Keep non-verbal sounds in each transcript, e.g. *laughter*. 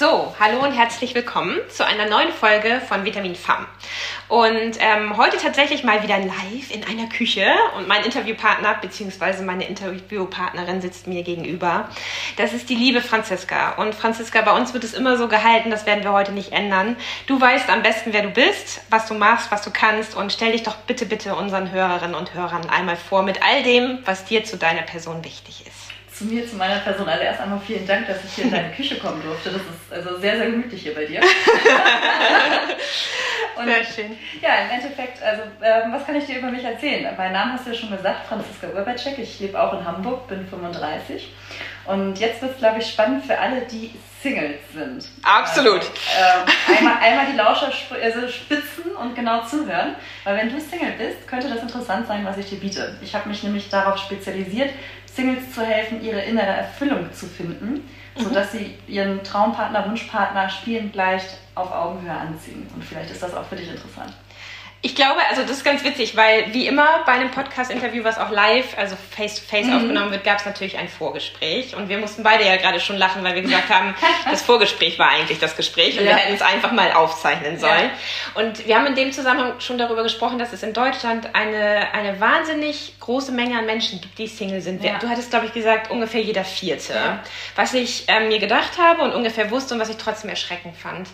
So, hallo und herzlich willkommen zu einer neuen Folge von Vitamin Fam. Und ähm, heute tatsächlich mal wieder live in einer Küche und mein Interviewpartner bzw. meine Interviewpartnerin sitzt mir gegenüber. Das ist die liebe Franziska. Und Franziska, bei uns wird es immer so gehalten, das werden wir heute nicht ändern. Du weißt am besten, wer du bist, was du machst, was du kannst und stell dich doch bitte, bitte unseren Hörerinnen und Hörern einmal vor mit all dem, was dir zu deiner Person wichtig ist zu mir, zu meiner Person. Also erst einmal vielen Dank, dass ich hier in deine Küche kommen durfte. Das ist also sehr, sehr gemütlich hier bei dir. *laughs* Und, sehr schön. Ja, im Endeffekt, also ähm, was kann ich dir über mich erzählen? Mein Name hast du ja schon gesagt, Franziska Urbacek. Ich lebe auch in Hamburg, bin 35. Und jetzt wird es, glaube ich, spannend für alle, die Singles sind. Absolut. Also, ähm, *laughs* einmal, einmal die Lauscher also spitzen und genau zuhören. Weil wenn du Single bist, könnte das interessant sein, was ich dir biete. Ich habe mich nämlich darauf spezialisiert, Singles zu helfen, ihre innere Erfüllung zu finden, mhm. sodass sie ihren Traumpartner, Wunschpartner spielend leicht auf Augenhöhe anziehen. Und vielleicht ist das auch für dich interessant. Ich glaube, also das ist ganz witzig, weil wie immer bei einem Podcast-Interview, was auch live, also face-to-face -face mhm. aufgenommen wird, gab es natürlich ein Vorgespräch. Und wir mussten beide ja gerade schon lachen, weil wir gesagt haben, *laughs* das Vorgespräch war eigentlich das Gespräch und ja. wir hätten es einfach mal aufzeichnen sollen. Ja. Und wir haben in dem Zusammenhang schon darüber gesprochen, dass es in Deutschland eine, eine wahnsinnig große Menge an Menschen gibt, die Single sind. Ja. Du hattest, glaube ich, gesagt, ungefähr jeder Vierte. Was ich ähm, mir gedacht habe und ungefähr wusste und was ich trotzdem erschreckend fand.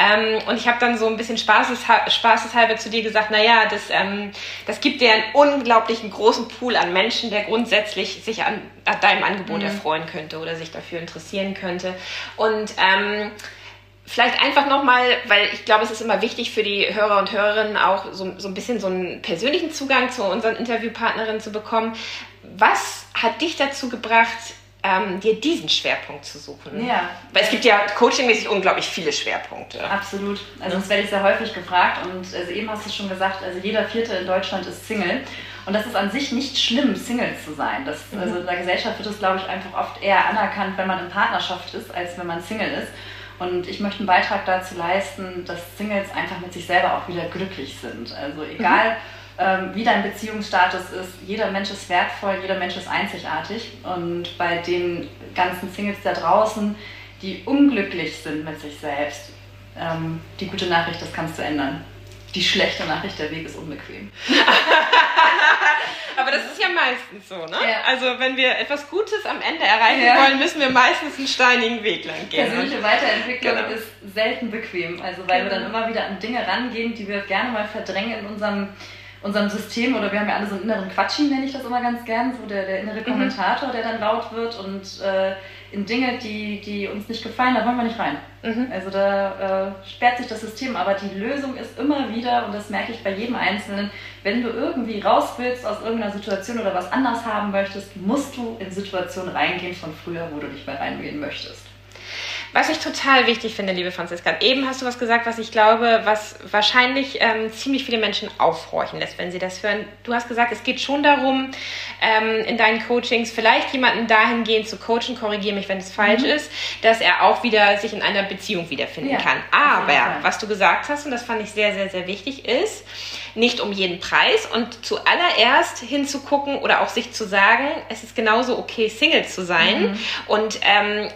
Ähm, und ich habe dann so ein bisschen spaßeshalber zu dir gesagt, naja, das, ähm, das gibt dir einen unglaublichen großen Pool an Menschen, der grundsätzlich sich an, an deinem Angebot mhm. erfreuen könnte oder sich dafür interessieren könnte. Und ähm, vielleicht einfach nochmal, weil ich glaube, es ist immer wichtig für die Hörer und Hörerinnen auch so, so ein bisschen so einen persönlichen Zugang zu unseren Interviewpartnerinnen zu bekommen. Was hat dich dazu gebracht, ähm, dir diesen Schwerpunkt zu suchen. Ja. Weil es gibt ja coachingmäßig unglaublich viele Schwerpunkte. Absolut. Also das werde ich sehr häufig gefragt und also eben hast du schon gesagt, also jeder Vierte in Deutschland ist Single. Und das ist an sich nicht schlimm, Single zu sein. Das, mhm. Also in der Gesellschaft wird es, glaube ich, einfach oft eher anerkannt, wenn man in Partnerschaft ist, als wenn man Single ist. Und ich möchte einen Beitrag dazu leisten, dass Singles einfach mit sich selber auch wieder glücklich sind. Also egal. Mhm wie dein Beziehungsstatus ist. Jeder Mensch ist wertvoll, jeder Mensch ist einzigartig. Und bei den ganzen Singles da draußen, die unglücklich sind mit sich selbst, ähm, die gute Nachricht, das kannst du ändern. Die schlechte Nachricht, der Weg ist unbequem. *laughs* Aber das ist ja meistens so, ne? Ja. Also wenn wir etwas Gutes am Ende erreichen ja. wollen, müssen wir meistens einen steinigen Weg lang gehen. Persönliche Weiterentwicklung genau. ist selten bequem. Also weil genau. wir dann immer wieder an Dinge rangehen, die wir gerne mal verdrängen in unserem unserem System oder wir haben ja alle so einen inneren Quatschi, nenne ich das immer ganz gern, so der, der innere mhm. Kommentator, der dann laut wird und äh, in Dinge, die, die uns nicht gefallen, da wollen wir nicht rein. Mhm. Also da äh, sperrt sich das System, aber die Lösung ist immer wieder, und das merke ich bei jedem Einzelnen, wenn du irgendwie raus willst aus irgendeiner Situation oder was anders haben möchtest, musst du in Situationen reingehen von früher, wo du nicht mehr reingehen möchtest. Was ich total wichtig finde, liebe Franziska, eben hast du was gesagt, was ich glaube, was wahrscheinlich ähm, ziemlich viele Menschen aufhorchen lässt, wenn sie das hören. Du hast gesagt, es geht schon darum, ähm, in deinen Coachings vielleicht jemanden dahingehend zu coachen, korrigiere mich, wenn es falsch mhm. ist, dass er auch wieder sich in einer Beziehung wiederfinden ja, kann. Aber was du gesagt hast, und das fand ich sehr, sehr, sehr wichtig, ist, nicht um jeden Preis und zuallererst hinzugucken oder auch sich zu sagen, es ist genauso okay, Single zu sein. Mhm. Und ähm,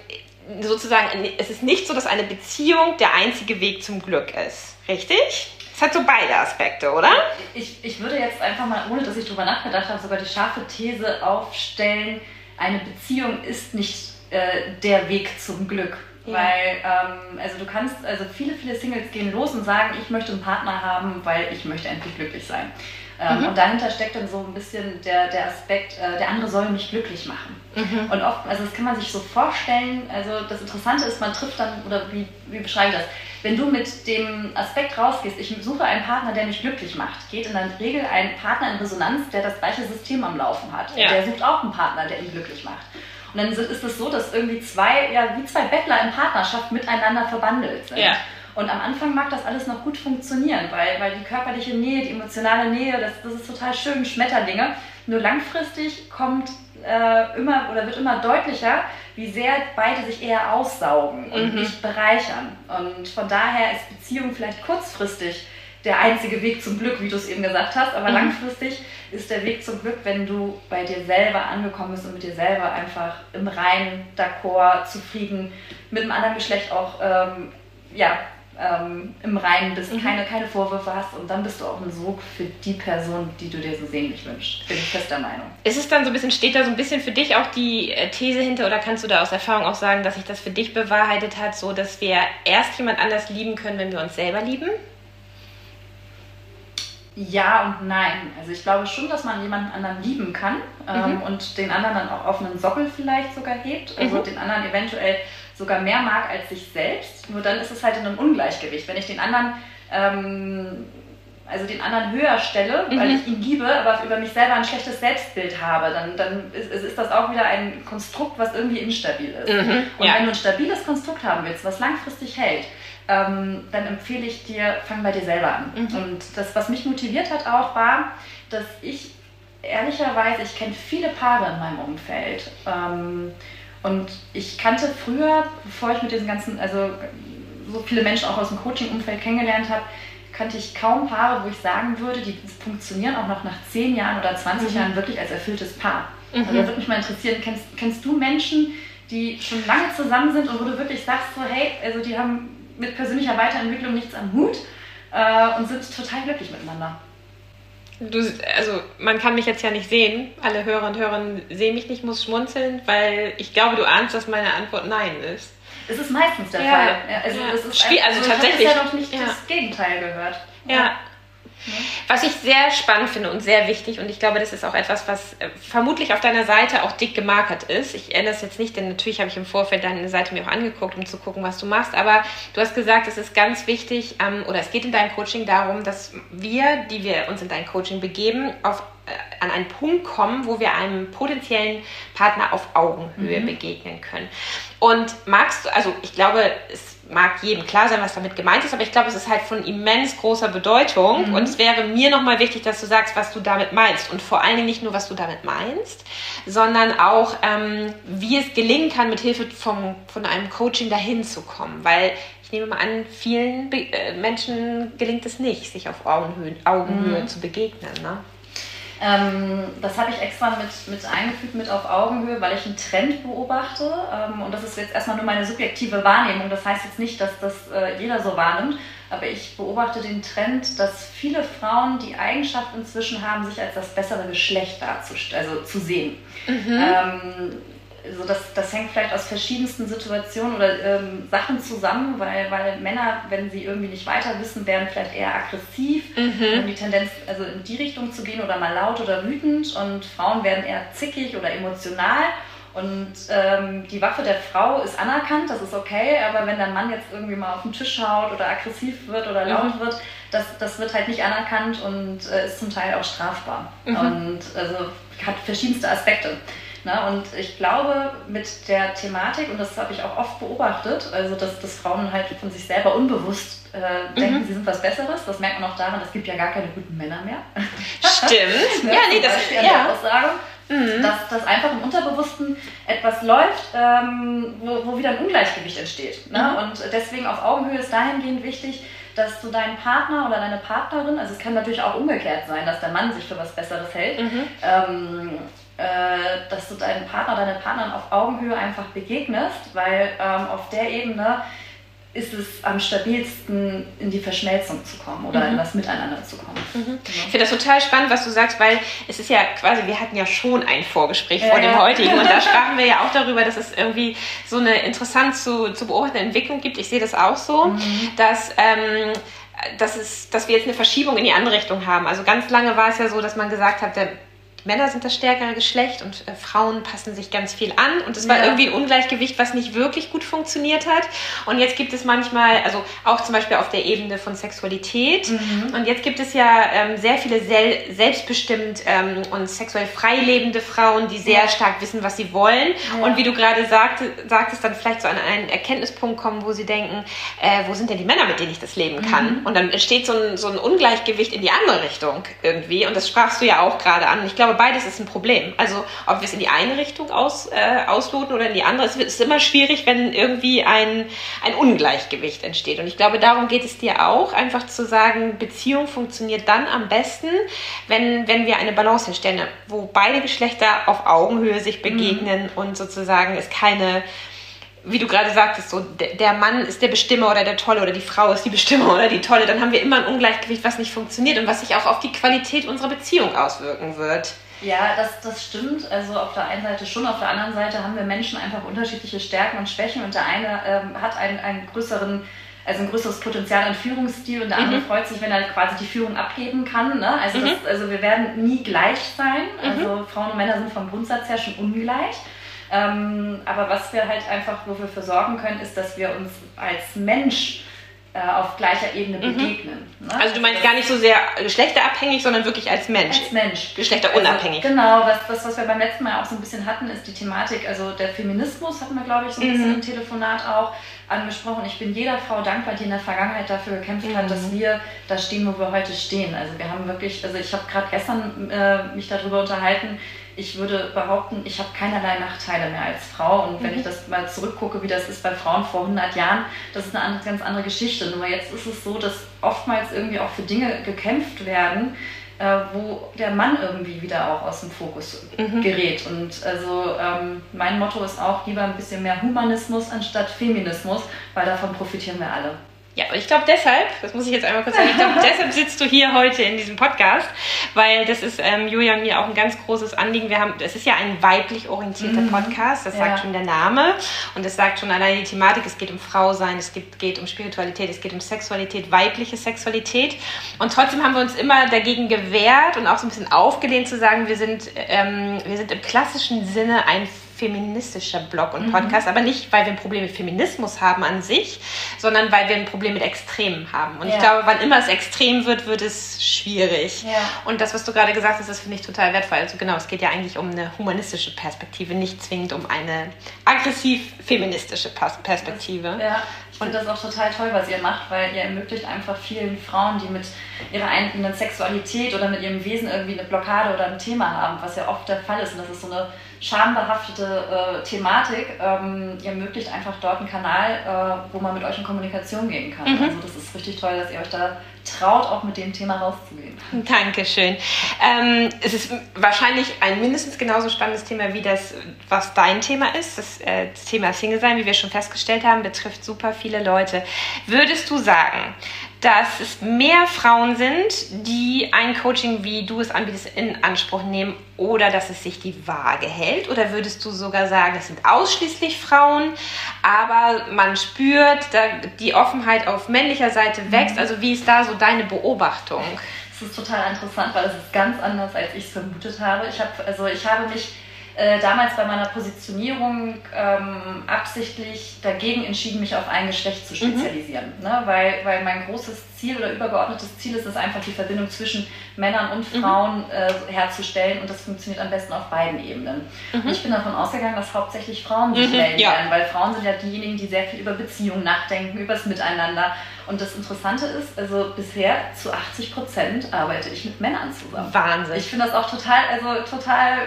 sozusagen, es ist nicht so, dass eine Beziehung der einzige Weg zum Glück ist. Richtig? Es hat so beide Aspekte, oder? Ich, ich würde jetzt einfach mal, ohne dass ich darüber nachgedacht habe, sogar die scharfe These aufstellen, eine Beziehung ist nicht äh, der Weg zum Glück. Ja. Weil, ähm, also du kannst, also viele, viele Singles gehen los und sagen, ich möchte einen Partner haben, weil ich möchte endlich glücklich sein. Ähm, mhm. Und dahinter steckt dann so ein bisschen der, der Aspekt, äh, der andere soll mich glücklich machen. Mhm. Und oft, also das kann man sich so vorstellen, also das Interessante ist, man trifft dann, oder wie, wie beschreibe ich das? Wenn du mit dem Aspekt rausgehst, ich suche einen Partner, der mich glücklich macht, geht in der Regel ein Partner in Resonanz, der das gleiche System am Laufen hat. Ja. Der sucht auch einen Partner, der ihn glücklich macht. Und dann ist es so, dass irgendwie zwei, ja, wie zwei Bettler in Partnerschaft miteinander verbandelt sind. Ja. Und am Anfang mag das alles noch gut funktionieren, weil, weil die körperliche Nähe, die emotionale Nähe, das, das ist total schön, Schmetterlinge. Nur langfristig kommt äh, immer oder wird immer deutlicher, wie sehr beide sich eher aussaugen und mhm. nicht bereichern. Und von daher ist Beziehung vielleicht kurzfristig der einzige Weg zum Glück, wie du es eben gesagt hast. Aber mhm. langfristig ist der Weg zum Glück, wenn du bei dir selber angekommen bist und mit dir selber einfach im Reinen, d'accord, zufrieden, mit einem anderen Geschlecht auch ähm, ja, ähm, im Reinen bist, mhm. keine, keine Vorwürfe hast und dann bist du auch ein Sog für die Person, die du dir so sehnlich wünschst. Bin ich fester Meinung. Ist es dann so ein bisschen, steht da so ein bisschen für dich auch die äh, These hinter oder kannst du da aus Erfahrung auch sagen, dass sich das für dich bewahrheitet hat, so dass wir erst jemand anders lieben können, wenn wir uns selber lieben? Ja und nein. Also ich glaube schon, dass man jemanden anderen lieben kann ähm, mhm. und den anderen dann auch auf einen Sockel vielleicht sogar hebt. Also mhm. den anderen eventuell sogar mehr mag als sich selbst. Nur dann ist es halt in einem Ungleichgewicht. Wenn ich den anderen, ähm, also den anderen höher stelle, mhm. weil ich ihn liebe, aber über mich selber ein schlechtes Selbstbild habe, dann, dann ist, ist das auch wieder ein Konstrukt, was irgendwie instabil ist. Mhm. Und ja. wenn du ein stabiles Konstrukt haben willst, was langfristig hält, ähm, dann empfehle ich dir, fang bei dir selber an. Mhm. Und das, was mich motiviert hat auch, war, dass ich ehrlicherweise, ich kenne viele Paare in meinem Umfeld. Ähm, und ich kannte früher, bevor ich mit diesen ganzen, also so viele Menschen auch aus dem Coaching-Umfeld kennengelernt habe, kannte ich kaum Paare, wo ich sagen würde, die funktionieren auch noch nach 10 Jahren oder 20 mhm. Jahren wirklich als erfülltes Paar. Mhm. Also da würde mich mal interessieren, kennst, kennst du Menschen, die schon lange zusammen sind und wo du wirklich sagst, so hey, also die haben mit persönlicher Weiterentwicklung nichts am Hut äh, und sind total glücklich miteinander. Du, also man kann mich jetzt ja nicht sehen. Alle Hörer und Hörerinnen sehen mich nicht, muss schmunzeln, weil ich glaube, du ahnst, dass meine Antwort Nein ist. Es ist meistens der ja. Fall. Also, ja. das ist Spiel, also, also tatsächlich. Ich habe ja noch nicht ja. das Gegenteil gehört. Ja. Was ich sehr spannend finde und sehr wichtig, und ich glaube, das ist auch etwas, was äh, vermutlich auf deiner Seite auch dick gemarkert ist. Ich ändere es jetzt nicht, denn natürlich habe ich im Vorfeld deine Seite mir auch angeguckt, um zu gucken, was du machst. Aber du hast gesagt, es ist ganz wichtig, ähm, oder es geht in deinem Coaching darum, dass wir, die wir uns in dein Coaching begeben, auf äh, an einen Punkt kommen, wo wir einem potenziellen Partner auf Augenhöhe mhm. begegnen können. Und magst du, also ich glaube, es mag jedem klar sein, was damit gemeint ist, aber ich glaube, es ist halt von immens großer Bedeutung mhm. und es wäre mir nochmal wichtig, dass du sagst, was du damit meinst und vor allen Dingen nicht nur, was du damit meinst, sondern auch, ähm, wie es gelingen kann, mit Hilfe vom, von einem Coaching dahin zu kommen, weil ich nehme mal an, vielen Be äh, Menschen gelingt es nicht, sich auf Augenhöhe, Augenhöhe mhm. zu begegnen. Ne? Ähm, das habe ich extra mit, mit eingefügt, mit auf Augenhöhe, weil ich einen Trend beobachte. Ähm, und das ist jetzt erstmal nur meine subjektive Wahrnehmung. Das heißt jetzt nicht, dass das äh, jeder so wahrnimmt. Aber ich beobachte den Trend, dass viele Frauen die Eigenschaft inzwischen haben, sich als das bessere Geschlecht darzustellen, also zu sehen. Mhm. Ähm, also das, das hängt vielleicht aus verschiedensten Situationen oder ähm, Sachen zusammen, weil, weil Männer, wenn sie irgendwie nicht weiter wissen, werden vielleicht eher aggressiv, mhm. haben die Tendenz, also in die Richtung zu gehen oder mal laut oder wütend und Frauen werden eher zickig oder emotional. Und ähm, die Waffe der Frau ist anerkannt, das ist okay, aber wenn der Mann jetzt irgendwie mal auf den Tisch haut oder aggressiv wird oder laut mhm. wird, das, das wird halt nicht anerkannt und äh, ist zum Teil auch strafbar. Mhm. Und also hat verschiedenste Aspekte. Ne? Und ich glaube, mit der Thematik, und das habe ich auch oft beobachtet, also dass, dass Frauen halt von sich selber unbewusst äh, denken, mhm. sie sind was Besseres, das merkt man auch daran, es gibt ja gar keine guten Männer mehr. Stimmt. *laughs* ne? ja, nee, das ist ja. Aussage. Mhm. Dass, dass einfach im Unterbewussten etwas läuft, ähm, wo, wo wieder ein Ungleichgewicht entsteht. Ne? Mhm. Und deswegen auf Augenhöhe ist dahingehend wichtig, dass du deinen Partner oder deine Partnerin, also es kann natürlich auch umgekehrt sein, dass der Mann sich für was Besseres hält, mhm. ähm, äh, dass du deinen Partner, deine Partnerin auf Augenhöhe einfach begegnest, weil ähm, auf der Ebene ist es am stabilsten, in die Verschmelzung zu kommen oder mhm. in das Miteinander zu kommen. Mhm. Genau. Ich finde das total spannend, was du sagst, weil es ist ja quasi, wir hatten ja schon ein Vorgespräch äh. vor dem heutigen und da *laughs* sprachen wir ja auch darüber, dass es irgendwie so eine interessant zu, zu beobachtende Entwicklung gibt. Ich sehe das auch so, mhm. dass ähm, dass, es, dass wir jetzt eine Verschiebung in die andere Richtung haben. Also ganz lange war es ja so, dass man gesagt hat, der Männer sind das stärkere Geschlecht und äh, Frauen passen sich ganz viel an. Und es war ja. irgendwie ein Ungleichgewicht, was nicht wirklich gut funktioniert hat. Und jetzt gibt es manchmal, also auch zum Beispiel auf der Ebene von Sexualität. Mhm. Und jetzt gibt es ja ähm, sehr viele sel selbstbestimmt ähm, und sexuell frei lebende Frauen, die sehr ja. stark wissen, was sie wollen. Ja. Und wie du gerade sagte, sagtest, dann vielleicht so an einen Erkenntnispunkt kommen, wo sie denken, äh, wo sind denn die Männer, mit denen ich das leben kann? Mhm. Und dann entsteht so ein, so ein Ungleichgewicht in die andere Richtung irgendwie. Und das sprachst du ja auch gerade an. Ich glaube, beides ist ein Problem. Also ob wir es in die eine Richtung aus, äh, ausloten oder in die andere, es ist immer schwierig, wenn irgendwie ein, ein Ungleichgewicht entsteht. Und ich glaube, darum geht es dir auch, einfach zu sagen, Beziehung funktioniert dann am besten, wenn, wenn wir eine Balance herstellen, wo beide Geschlechter auf Augenhöhe sich begegnen mhm. und sozusagen es keine wie du gerade sagtest, so der Mann ist der Bestimmer oder der Tolle oder die Frau ist die Bestimmer *laughs* oder die Tolle, dann haben wir immer ein Ungleichgewicht, was nicht funktioniert und was sich auch auf die Qualität unserer Beziehung auswirken wird. Ja, das, das stimmt. Also auf der einen Seite schon, auf der anderen Seite haben wir Menschen einfach unterschiedliche Stärken und Schwächen und der eine ähm, hat einen, einen größeren also ein größeres Potenzial an Führungsstil und der andere mhm. freut sich, wenn er quasi die Führung abgeben kann. Ne? Also, mhm. das, also wir werden nie gleich sein. Mhm. Also Frauen und Männer sind vom Grundsatz her schon ungleich. Ähm, aber was wir halt einfach, wo wir sorgen können, ist, dass wir uns als Mensch auf gleicher Ebene mhm. begegnen. Ne? Also du meinst gar nicht so sehr geschlechterabhängig, sondern wirklich als Mensch. Als Mensch. Geschlechterunabhängig. Also, genau, das, das, was wir beim letzten Mal auch so ein bisschen hatten, ist die Thematik, also der Feminismus hatten wir, glaube ich, so ein bisschen mhm. im Telefonat auch angesprochen. Ich bin jeder Frau dankbar, die in der Vergangenheit dafür gekämpft hat, dass mhm. wir da stehen, wo wir heute stehen. Also wir haben wirklich, also ich habe gerade gestern äh, mich darüber unterhalten, ich würde behaupten, ich habe keinerlei Nachteile mehr als Frau. Und wenn mhm. ich das mal zurückgucke, wie das ist bei Frauen vor 100 Jahren, das ist eine ganz andere Geschichte. Nur jetzt ist es so, dass oftmals irgendwie auch für Dinge gekämpft werden, äh, wo der Mann irgendwie wieder auch aus dem Fokus mhm. gerät. Und also ähm, mein Motto ist auch lieber ein bisschen mehr Humanismus anstatt Feminismus, weil davon profitieren wir alle. Ja, und ich glaube deshalb, das muss ich jetzt einmal kurz sagen, ich glaube *laughs* deshalb sitzt du hier heute in diesem Podcast, weil das ist ähm, Julia und mir auch ein ganz großes Anliegen. Wir haben, es ist ja ein weiblich orientierter mhm. Podcast, das ja. sagt schon der Name und das sagt schon allein die Thematik, es geht um Frausein, es geht, geht um Spiritualität, es geht um Sexualität, weibliche Sexualität und trotzdem haben wir uns immer dagegen gewehrt und auch so ein bisschen aufgelehnt zu sagen, wir sind, ähm, wir sind im klassischen Sinne ein feministischer Blog und mhm. Podcast, mhm. aber nicht, weil wir ein Problem mit Feminismus haben an sich, sondern weil wir ein Problem mit Extremen haben. Und ja. ich glaube, wann immer es extrem wird, wird es schwierig. Ja. Und das, was du gerade gesagt hast, das finde ich total wertvoll. Also genau, es geht ja eigentlich um eine humanistische Perspektive, nicht zwingend um eine aggressiv-feministische Perspektive. Ja, ich finde das auch total toll, was ihr macht, weil ihr ermöglicht einfach vielen Frauen, die mit ihrer eigenen Sexualität oder mit ihrem Wesen irgendwie eine Blockade oder ein Thema haben, was ja oft der Fall ist. Und das ist so eine schambehaftete äh, Thematik ähm, ermöglicht einfach dort einen Kanal, äh, wo man mit euch in Kommunikation gehen kann. Mhm. Also das ist richtig toll, dass ihr euch da traut, auch mit dem Thema rauszugehen. Dankeschön. Ähm, es ist wahrscheinlich ein mindestens genauso spannendes Thema wie das, was dein Thema ist. Das, äh, das Thema Single sein, wie wir schon festgestellt haben, betrifft super viele Leute. Würdest du sagen, dass es mehr Frauen sind, die ein Coaching, wie du es anbietest, in Anspruch nehmen oder dass es sich die Waage hält? Oder würdest du sogar sagen, es sind ausschließlich Frauen, aber man spürt, die Offenheit auf männlicher Seite wächst? Mhm. Also wie ist da so deine Beobachtung? Das ist total interessant, weil es ist ganz anders, als ich es vermutet habe. Ich, hab, also ich habe mich äh, damals bei meiner Positionierung ähm, absichtlich dagegen entschieden, mich auf ein Geschlecht zu mhm. spezialisieren. Mhm. Ne? Weil, weil mein großes Ziel oder übergeordnetes Ziel ist es einfach, die Verbindung zwischen Männern und mhm. Frauen mhm. äh, herzustellen und das funktioniert am besten auf beiden Ebenen. Mhm. Und ich bin davon ausgegangen, dass hauptsächlich Frauen sich mhm, melden ja. werden, weil Frauen sind ja diejenigen, die sehr viel über Beziehungen nachdenken, über das Miteinander. Und das Interessante ist, also bisher zu 80 Prozent arbeite ich mit Männern zusammen. Wahnsinn. Ich finde das auch total, also total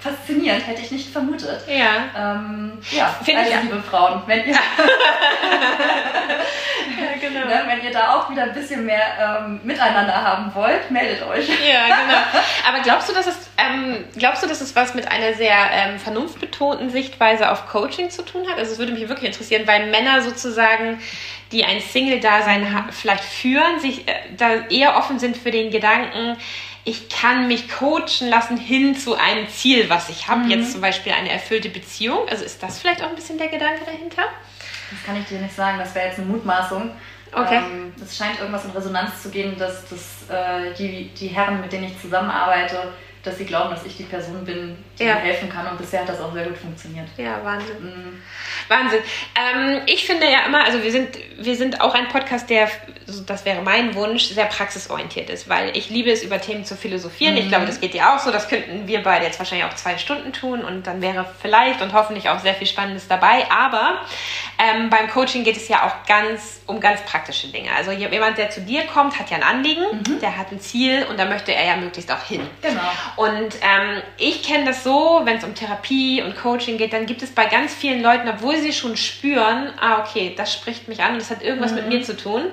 faszinierend, hätte ich nicht vermutet. Ja. Ähm, ja, Find also, liebe Frauen, wenn ihr, *laughs* ja, *laughs* genau. ne, wenn ihr da auch wieder ein bisschen mehr ähm, miteinander haben wollt, meldet euch. Ja, genau. *laughs* Aber glaubst du, dass es, ähm, glaubst du, dass es was mit einer sehr ähm, vernunftbetonten Sichtweise auf Coaching zu tun hat? Also es würde mich wirklich interessieren, weil Männer sozusagen die ein Single-Dasein vielleicht führen, sich äh, da eher offen sind für den Gedanken, ich kann mich coachen lassen hin zu einem Ziel, was ich habe. Mhm. Jetzt zum Beispiel eine erfüllte Beziehung. Also ist das vielleicht auch ein bisschen der Gedanke dahinter? Das kann ich dir nicht sagen. Das wäre jetzt eine Mutmaßung. Okay. Ähm, es scheint irgendwas in Resonanz zu gehen, dass, dass äh, die, die Herren, mit denen ich zusammenarbeite, dass sie glauben, dass ich die Person bin, die ja. mir helfen kann. Und bisher hat das auch sehr gut funktioniert. Ja, Wahnsinn. Mhm. Wahnsinn. Ähm, ich finde ja immer, also wir sind, wir sind auch ein Podcast, der das wäre mein Wunsch, sehr praxisorientiert ist, weil ich liebe es, über Themen zu philosophieren. Mhm. Ich glaube, das geht dir auch so. Das könnten wir beide jetzt wahrscheinlich auch zwei Stunden tun und dann wäre vielleicht und hoffentlich auch sehr viel Spannendes dabei. Aber ähm, beim Coaching geht es ja auch ganz um ganz praktische Dinge. Also jemand, der zu dir kommt, hat ja ein Anliegen, Mhm. der hat ein Ziel und da möchte er ja möglichst auch hin. Genau. Und ähm, ich kenne das so, wenn es um Therapie und Coaching geht, dann gibt es bei ganz vielen Leuten, obwohl sie schon spüren, ah, okay, das spricht mich an und das hat irgendwas mit mir zu tun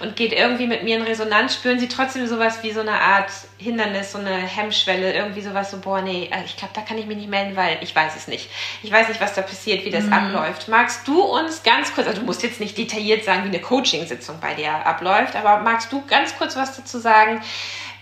und geht irgendwie mit mir in Resonanz, spüren sie trotzdem sowas wie so eine Art Hindernis, so eine Hemmschwelle, irgendwie sowas so, boah, nee, äh, ich glaube, da kann ich mich nicht melden, weil ich weiß es nicht. Ich weiß nicht, was da passiert, wie das abläuft. Magst du uns ganz kurz, also du musst jetzt nicht detailliert sagen, wie eine Coaching-Sitzung bei dir abläuft, aber magst du ganz kurz was dazu sagen,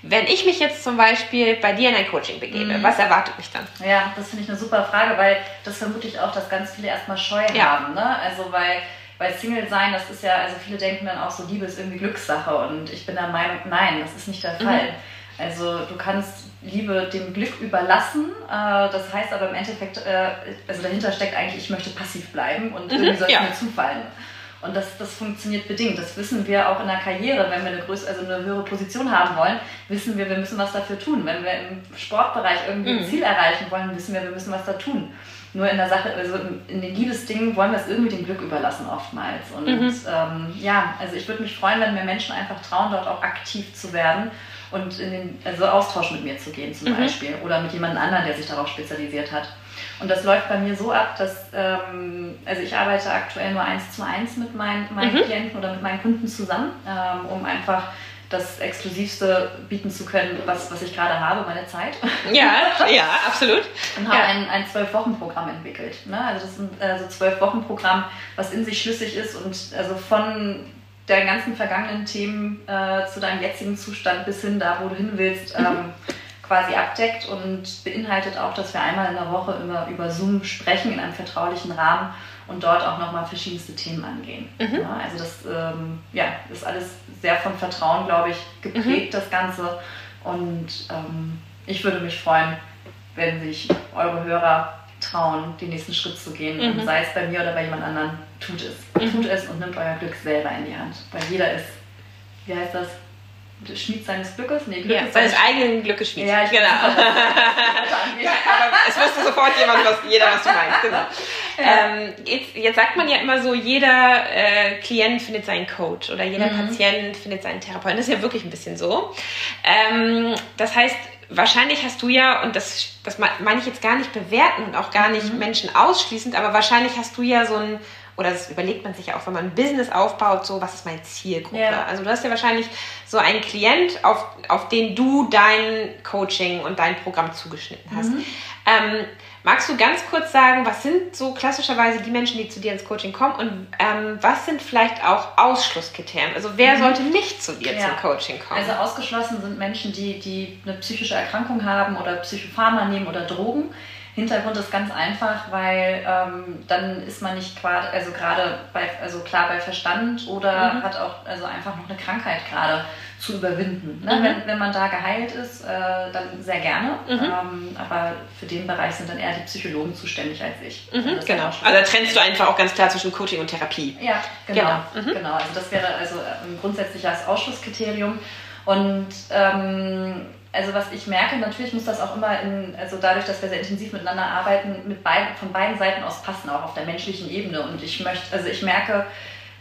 wenn ich mich jetzt zum Beispiel bei dir in ein Coaching begebe, was erwartet mich dann? Ja, das finde ich eine super Frage, weil das vermutlich auch, dass ganz viele erstmal Scheu Ja. haben. Ne? Also weil, weil Single sein, das ist ja, also viele denken dann auch so, Liebe ist irgendwie Glückssache und ich bin der Meinung, nein, das ist nicht der Fall. Also du kannst Liebe dem Glück überlassen, äh, das heißt aber im Endeffekt, äh, also dahinter steckt eigentlich, ich möchte passiv bleiben und irgendwie soll es ja. mir zufallen. Und das, das funktioniert bedingt. Das wissen wir auch in der Karriere. Wenn wir eine, größere, also eine höhere Position haben wollen, wissen wir, wir müssen was dafür tun. Wenn wir im Sportbereich irgendwie ein Ziel erreichen wollen, wissen wir, wir müssen was da tun. Nur in der Sache, also in den Liebesdingen wollen wir es irgendwie dem Glück überlassen oftmals. Und ähm, ja, also ich würde mich freuen, wenn mir Menschen einfach trauen, dort auch aktiv zu werden und in den also Austausch mit mir zu gehen zum Beispiel oder mit jemand anderem, der sich darauf spezialisiert hat. Und das läuft bei mir so ab, dass ähm, also ich arbeite aktuell nur eins zu eins mit meinen, meinen Klienten oder mit meinen Kunden zusammen, ähm, um einfach das Exklusivste bieten zu können, was, was ich gerade habe, meine Zeit. Ja, ja, absolut. *laughs* Und habe Ja. ein, ein Zwölf-Wochen-Programm entwickelt. Ne? Also das ist ein also Zwölf-Wochen-Programm, was in sich schlüssig ist und also von der ganzen vergangenen Themen äh, zu deinem jetzigen Zustand bis hin da, wo du hin willst, ähm, quasi abdeckt und beinhaltet auch, dass wir einmal in der Woche immer über Zoom sprechen in einem vertraulichen Rahmen und dort auch nochmal verschiedenste Themen angehen. Ja, also das ähm, ja, ist alles sehr von Vertrauen, glaube ich, geprägt, das Ganze. Und ähm, ich würde mich freuen, wenn sich eure Hörer trauen, den nächsten Schritt zu gehen. Und sei es bei mir oder bei jemand anderem, tut es. Tut es und nimmt euer Glück selber in die Hand. Weil jeder ist, wie heißt das? Schmied seines Glückes? Nee, Glück Ja, seines eigenen Glückes Schmied. Ja, ich genau. *laughs* ja. Aber es wusste sofort jemand, was, jeder, was du meinst. Genau. Ähm, jetzt, jetzt sagt man ja immer so, jeder äh, Klient findet seinen Coach oder jeder Mhm. Patient findet seinen Therapeuten. Das ist ja wirklich ein bisschen so. Ähm, das heißt, wahrscheinlich hast du ja, und das, das me- meine ich jetzt gar nicht bewerten und auch gar nicht Mhm. Menschen ausschließend, aber wahrscheinlich hast du ja so ein, oder das überlegt man sich ja auch, wenn man ein Business aufbaut, so, was ist meine Zielgruppe? Ja. Also du hast ja wahrscheinlich so einen Klient, auf, auf den du dein Coaching und dein Programm zugeschnitten hast. Ähm, magst du ganz kurz sagen, was sind so klassischerweise die Menschen, die zu dir ins Coaching kommen und ähm, was sind vielleicht auch Ausschlusskriterien? Also wer sollte nicht zu dir Ja. zum Coaching kommen? Also ausgeschlossen sind Menschen, die, die eine psychische Erkrankung haben oder Psychopharma nehmen oder Drogen. Hintergrund ist ganz einfach, weil ähm, dann ist man nicht gerade, also gerade bei, also klar bei Verstand oder Mhm. hat auch also einfach noch eine Krankheit gerade zu überwinden. Ne? Mhm. Wenn, wenn man da geheilt ist, äh, dann sehr gerne. Mhm. Ähm, aber für den Bereich sind dann eher die Psychologen zuständig als ich. mhm, ist genau. Also da trennst du einfach auch ganz klar zwischen Coaching und Therapie. ja, genau. Genau. Mhm. genau. Also das wäre also ein grundsätzliches Ausschlusskriterium. Und ähm, also was ich merke, natürlich muss das auch immer in, also dadurch, dass wir sehr intensiv miteinander arbeiten, mit beiden, von beiden Seiten aus passen, auch auf der menschlichen Ebene. Und ich möchte, also ich merke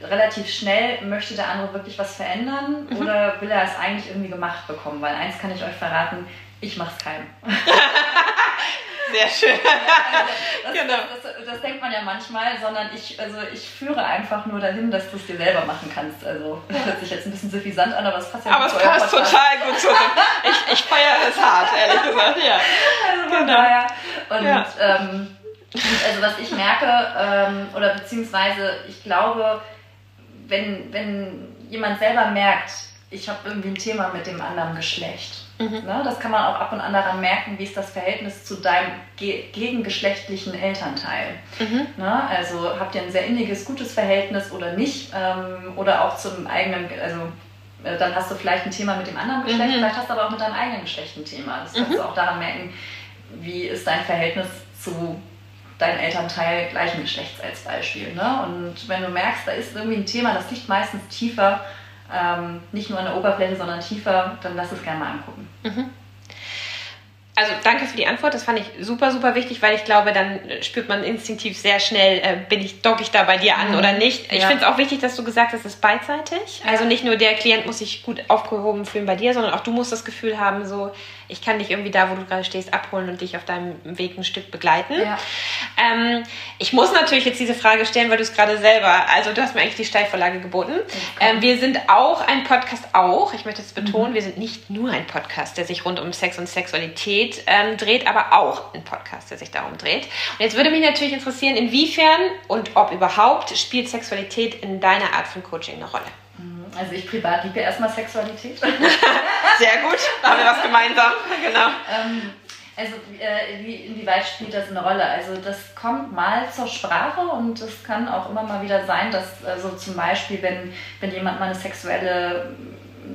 relativ schnell, möchte der andere wirklich was verändern Mhm. oder will er es eigentlich irgendwie gemacht bekommen? Weil eins kann ich euch verraten, ich mache es keinem. *laughs* Sehr schön. Das, Genau. das, das, das denkt man ja manchmal, sondern ich, also ich führe einfach nur dahin, dass du es dir selber machen kannst. Also das hört sich jetzt ein bisschen suffisant an, aber es passt ja Aber es zu passt Podcast. total gut zusammen. Ich, ich feiere es hart, ehrlich gesagt. Ja. Also Genau. daher. Und Ja. ähm, also was ich merke, ähm, oder beziehungsweise ich glaube, wenn, wenn jemand selber merkt, ich habe irgendwie ein Thema mit dem anderen Geschlecht, ne, das kann man auch ab und an daran merken, wie ist das Verhältnis zu deinem ge gegengeschlechtlichen Elternteil. Ne? Also habt ihr ein sehr inniges, gutes Verhältnis oder nicht? Ähm, oder auch zum eigenen, also äh, dann hast du vielleicht ein Thema mit dem anderen Geschlecht, Mhm. vielleicht hast du aber auch mit deinem eigenen Geschlecht ein Thema. Das kannst du auch daran merken, wie ist dein Verhältnis zu deinem Elternteil gleichen Geschlechts als Beispiel. Ne? Und wenn du merkst, da ist irgendwie ein Thema, das liegt meistens tiefer ähm, nicht nur an der Oberfläche, sondern tiefer, dann lass es gerne mal angucken. Mhm. Also danke für die Antwort, das fand ich super, super wichtig, weil ich glaube, dann spürt man instinktiv sehr schnell, äh, bin ich, docke ich da bei dir an mhm. oder nicht. Ich ja. finde es auch wichtig, dass du gesagt hast, es ist beidseitig. Ja. Also nicht nur der Klient muss sich gut aufgehoben fühlen bei dir, sondern auch du musst das Gefühl haben, so, ich kann dich irgendwie da, wo du gerade stehst, abholen und dich auf deinem Weg ein Stück begleiten. Ja. Ähm, ich muss natürlich jetzt diese Frage stellen, weil du es gerade selber, also du hast mir eigentlich die Steilvorlage geboten. Okay. Ähm, wir sind auch ein Podcast auch, ich möchte es betonen, mhm. wir sind nicht nur ein Podcast, der sich rund um Sex und Sexualität ähm, dreht, aber auch ein Podcast, der sich darum dreht. Und jetzt würde mich natürlich interessieren, inwiefern und ob überhaupt spielt Sexualität in deiner Art von Coaching eine Rolle? Also ich privat liebe erstmal Sexualität. *laughs* Sehr gut, da haben wir was gemeinsam. Genau. Ähm, also äh, wie, inwieweit spielt das eine Rolle? Also das kommt mal zur Sprache und es kann auch immer mal wieder sein, dass also zum Beispiel, wenn, wenn jemand mal eine sexuelle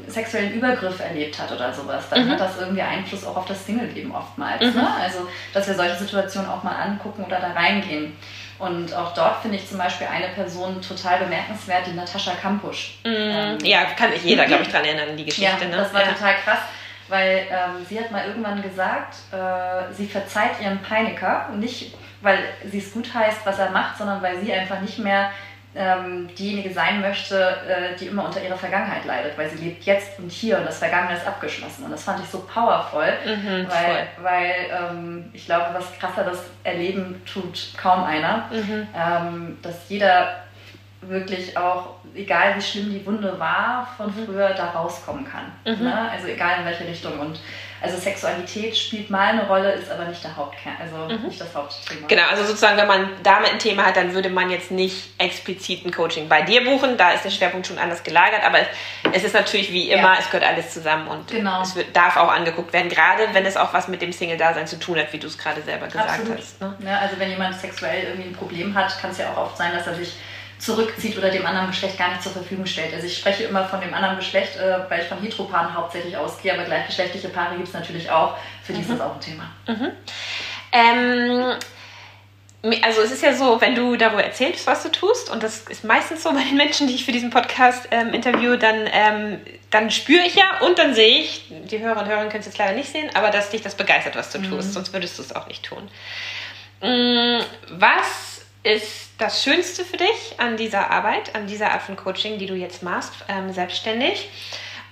sexuellen Übergriff erlebt hat oder sowas, dann mhm. hat das irgendwie Einfluss auch auf das Single-Leben oftmals. Mhm. Ne? Also, dass wir solche Situationen auch mal angucken oder da reingehen. Und auch dort finde ich zum Beispiel eine Person total bemerkenswert, die Natascha Kampusch. Mm, ähm, ja, kann sich jeder, glaube ich, daran erinnern, die *laughs* Geschichte. Ja, ne? das war ja. total krass, weil ähm, sie hat mal irgendwann gesagt, äh, sie verzeiht ihrem Peiniger, nicht weil sie es gut heißt, was er macht, sondern weil sie einfach nicht mehr ähm, diejenige sein möchte, äh, die immer unter ihrer Vergangenheit leidet, weil sie lebt jetzt und hier und das Vergangene ist abgeschlossen. Und das fand ich so powerful, mhm, weil, weil ähm, ich glaube, was krasser das Erleben tut kaum einer, mhm. ähm, dass jeder wirklich auch, egal wie schlimm die Wunde war, von mhm. früher da rauskommen kann. Mhm. Ne? Also egal in welche Richtung. Und also Sexualität spielt mal eine Rolle, ist aber nicht der Hauptkern, also mhm. nicht das Hauptthema. Genau, also sozusagen, wenn man damit ein Thema hat, dann würde man jetzt nicht explizit ein Coaching bei dir buchen. Da ist der Schwerpunkt schon anders gelagert, aber es ist natürlich wie immer, ja. es gehört alles zusammen und genau. es wird, darf auch angeguckt werden, gerade wenn es auch was mit dem Single-Dasein zu tun hat, wie du es gerade selber gesagt Absolut. hast. Ne? Ja, also wenn jemand sexuell irgendwie ein Problem hat, kann es ja auch oft sein, dass er sich zurückzieht oder dem anderen Geschlecht gar nicht zur Verfügung stellt. Also ich spreche immer von dem anderen Geschlecht, äh, weil ich von Heteropaaren hauptsächlich ausgehe, aber gleichgeschlechtliche Paare gibt es natürlich auch. Für die mhm. ist das auch ein Thema. Mhm. Ähm, also es ist ja so, wenn du darüber erzählst, was du tust, und das ist meistens so bei den Menschen, die ich für diesen Podcast ähm, interviewe, dann, ähm, dann spüre ich ja und dann sehe ich, die Hörer und Hörer können es jetzt leider nicht sehen, aber dass dich das begeistert, was du mhm. tust, sonst würdest du es auch nicht tun. Mm, was ist das Schönste für dich an dieser Arbeit, an dieser Art von Coaching, die du jetzt machst, ähm, selbstständig?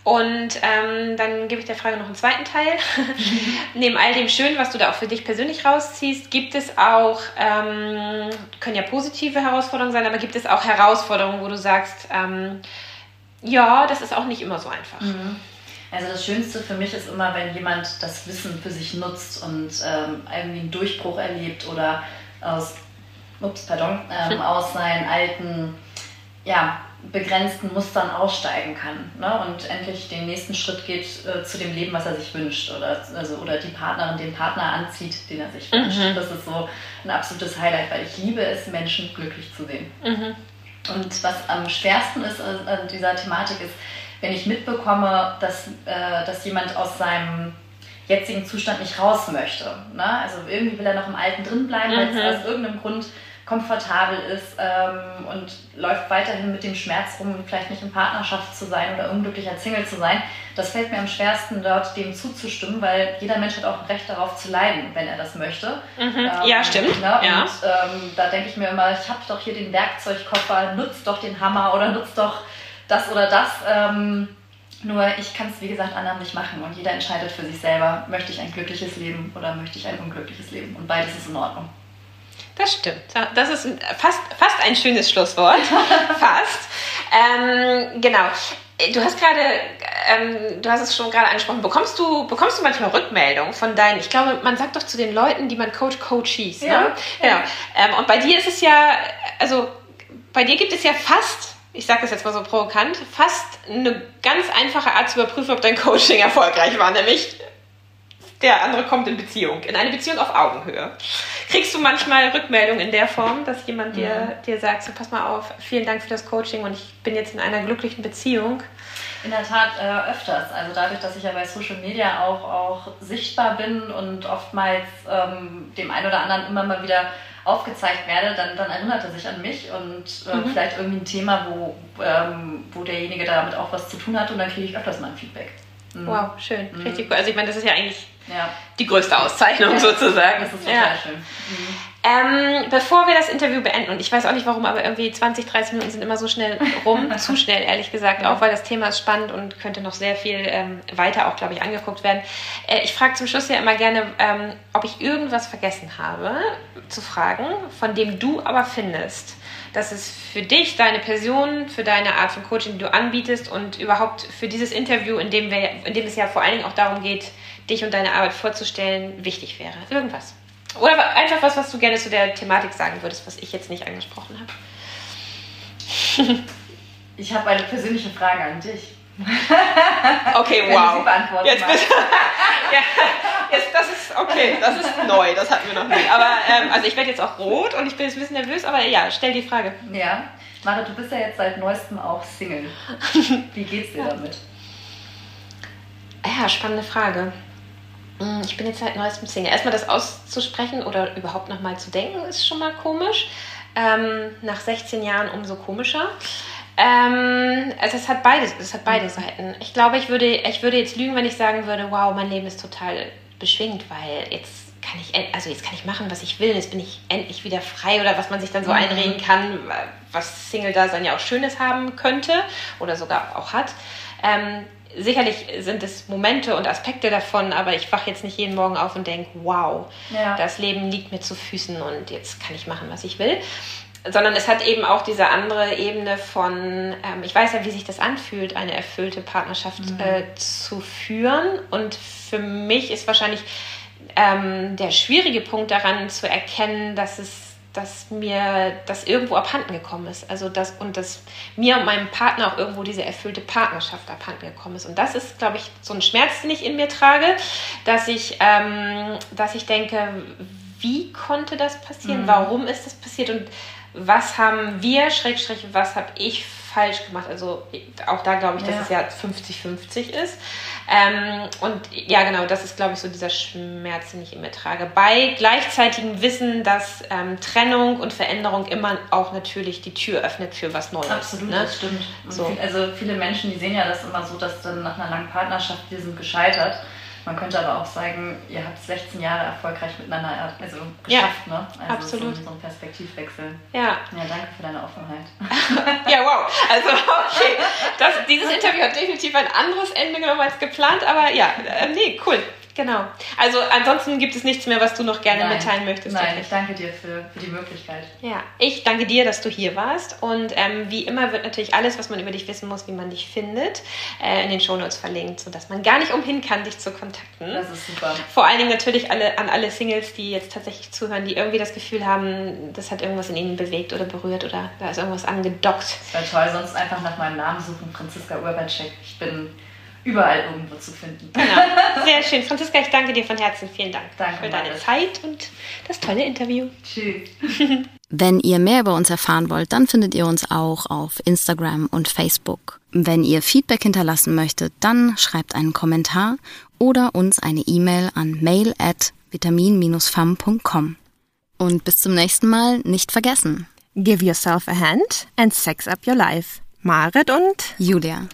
Und ähm, dann gebe ich der Frage noch einen zweiten Teil. *laughs* Neben all dem Schönen, was du da auch für dich persönlich rausziehst, gibt es auch, ähm, können ja positive Herausforderungen sein, aber gibt es auch Herausforderungen, wo du sagst, ähm, ja, das ist auch nicht immer so einfach. Mhm. Also das Schönste für mich ist immer, wenn jemand das Wissen für sich nutzt und ähm, irgendwie einen Durchbruch erlebt oder aus ups, pardon, ähm, aus seinen alten, ja, begrenzten Mustern aussteigen kann ne? und endlich den nächsten Schritt geht äh, zu dem Leben, was er sich wünscht oder, also, oder die Partnerin den Partner anzieht, den er sich wünscht. Mhm. Das ist so ein absolutes Highlight, weil ich liebe es, Menschen glücklich zu sehen. Mhm. Und was am schwersten ist an dieser Thematik ist, wenn ich mitbekomme, dass, äh, dass jemand aus seinem jetzigen Zustand nicht raus möchte. Ne? Also irgendwie will er noch im Alten drin bleiben, mhm. weil es aus irgendeinem Grund komfortabel ist ähm, und läuft weiterhin mit dem Schmerz rum, vielleicht nicht in Partnerschaft zu sein oder unglücklicher Single zu sein. Das fällt mir am schwersten, dort dem zuzustimmen, weil jeder Mensch hat auch ein Recht darauf zu leiden, wenn er das möchte. Mhm. Ähm, ja, stimmt. Ne? Ja. Und ähm, da denke ich mir immer, ich habe doch hier den Werkzeugkoffer, nutzt doch den Hammer oder nutzt doch das oder das. Ähm, nur ich kann es, wie gesagt, anderen nicht machen und jeder entscheidet für sich selber, möchte ich ein glückliches Leben oder möchte ich ein unglückliches Leben. Und beides ist in Ordnung. Das stimmt. Das ist fast, fast ein schönes Schlusswort. *laughs* fast. Ähm, genau. Du hast gerade, ähm, du hast es schon gerade angesprochen, bekommst du, bekommst du manchmal Rückmeldungen von deinen, ich glaube, man sagt doch zu den Leuten, die man coach, Coaches. Ne? Ja. Genau. Ähm, und bei dir ist es ja, also bei dir gibt es ja fast, ich sage das jetzt mal so provokant, fast eine ganz einfache Art zu überprüfen, ob dein Coaching erfolgreich war, nämlich der andere kommt in Beziehung, in eine Beziehung auf Augenhöhe. Kriegst du manchmal Rückmeldungen in der Form, dass jemand dir, ja. dir sagt, so pass mal auf, vielen Dank für das Coaching und ich bin jetzt in einer glücklichen Beziehung? In der Tat äh, öfters. Also dadurch, dass ich ja bei Social Media auch, auch sichtbar bin und oftmals ähm, dem einen oder anderen immer mal wieder aufgezeigt werde, dann, dann erinnert er sich an mich und äh, mhm. vielleicht irgendwie ein Thema, wo, ähm, wo derjenige damit auch was zu tun hat und dann kriege ich öfters mal ein Feedback. Mhm. Wow, schön. Mhm. Richtig cool. Also ich meine, das ist ja eigentlich ja. die größte Auszeichnung ja. sozusagen. Das ist total ja. schön. Mhm. Ähm, bevor wir das Interview beenden, und ich weiß auch nicht warum, aber irgendwie 20, 30 Minuten sind immer so schnell rum, *laughs* zu schnell ehrlich gesagt, auch weil das Thema ist spannend und könnte noch sehr viel ähm, weiter auch, glaube ich, angeguckt werden. Äh, ich frage zum Schluss ja immer gerne, ähm, ob ich irgendwas vergessen habe zu fragen, von dem du aber findest, dass es für dich, deine Person, für deine Art von Coaching, die du anbietest und überhaupt für dieses Interview, in dem, wir, in dem es ja vor allen Dingen auch darum geht, dich und deine Arbeit vorzustellen, wichtig wäre. Irgendwas. Oder einfach was, was du gerne zu der Thematik sagen würdest, was ich jetzt nicht angesprochen habe. *laughs* ich habe eine persönliche Frage an dich. *laughs* Okay, wow. Jetzt bist *laughs* ja, jetzt, das ist okay, das ist neu, das hatten wir noch nie. Aber ähm, also ich werde jetzt auch rot und ich bin jetzt ein bisschen nervös, aber ja, stell die Frage. Ja, Mara, du bist ja jetzt seit neuestem auch Single. Wie geht's dir damit? Ja, spannende Frage. Hm, ich bin jetzt seit neuestem Single. Erstmal das auszusprechen oder überhaupt nochmal zu denken, ist schon mal komisch. Ähm, nach 16 Jahren umso komischer. Ähm, also es hat beide, es hat beide mhm. Seiten. Ich glaube, ich würde, ich würde jetzt lügen, wenn ich sagen würde, wow, mein Leben ist total beschwingt, weil jetzt kann ich, also jetzt kann ich machen, was ich will, jetzt bin ich endlich wieder frei oder was man sich dann so mhm. einreden kann, was Single-Dasein ja auch Schönes haben könnte oder sogar auch hat. Ähm, sicherlich sind es Momente und Aspekte davon, aber ich wache jetzt nicht jeden Morgen auf und denke, wow, ja. das Leben liegt mir zu Füßen und jetzt kann ich machen, was ich will sondern es hat eben auch diese andere Ebene von, ähm, ich weiß ja, wie sich das anfühlt, eine erfüllte Partnerschaft mhm. äh, zu führen. Und für mich ist wahrscheinlich ähm, der schwierige Punkt daran zu erkennen, dass es dass mir das irgendwo abhanden gekommen ist. Also das und dass mir und meinem Partner auch irgendwo diese erfüllte Partnerschaft abhanden gekommen ist. Und das ist, glaube ich, so ein Schmerz, den ich in mir trage, dass ich, ähm, dass ich denke, wie konnte das passieren? Mhm. Warum ist das passiert? Und was haben wir, Schrägstrich, was habe ich falsch gemacht? Also auch da glaube ich, dass es ja 50-50 ist. Ähm, und ja, genau, das ist, glaube ich, so dieser Schmerz, den ich in mir trage. Bei gleichzeitigem Wissen, dass ähm, Trennung und Veränderung immer auch natürlich die Tür öffnet für was Neues. Absolut, ne? das stimmt. So. Also viele Menschen, die sehen ja das immer so, dass dann nach einer langen Partnerschaft, wir sind gescheitert. Man könnte aber auch sagen, ihr habt 16 Jahre erfolgreich miteinander also geschafft, ja, ne? Also absolut. So, so ein Perspektivwechsel. Ja. Ja, danke für deine Offenheit. *laughs* ja, wow. Also, okay. Das, dieses Interview hat definitiv ein anderes Ende genommen als geplant, aber ja, äh, nee, cool. Genau. Also ansonsten gibt es nichts mehr, was du noch gerne Nein. mitteilen möchtest. Nein, ich danke dir für, für die Möglichkeit. Ja, ich danke dir, dass du hier warst. Und ähm, wie immer wird natürlich alles, was man über dich wissen muss, wie man dich findet, äh, in den Shownotes verlinkt, sodass man gar nicht umhin kann, dich zu kontakten. Das ist super. Vor allen Dingen natürlich alle, an alle Singles, die jetzt tatsächlich zuhören, die irgendwie das Gefühl haben, das hat irgendwas in ihnen bewegt oder berührt oder da ist irgendwas angedockt. Das wäre toll, sonst einfach nach meinem Namen suchen, Franziska Urbancheck. Ich bin überall irgendwo zu finden. Genau. *laughs* Sehr schön. Franziska, ich danke dir von Herzen. Vielen Dank danke, für deine Zeit und das tolle Interview. Tschüss. *laughs* Wenn ihr mehr über uns erfahren wollt, dann findet ihr uns auch auf Instagram und Facebook. Wenn ihr Feedback hinterlassen möchtet, dann schreibt einen Kommentar oder uns eine E-Mail an mail at vitamin-fam.com. Und bis zum nächsten Mal nicht vergessen. Give yourself a hand and sex up your life. Marit und Julia.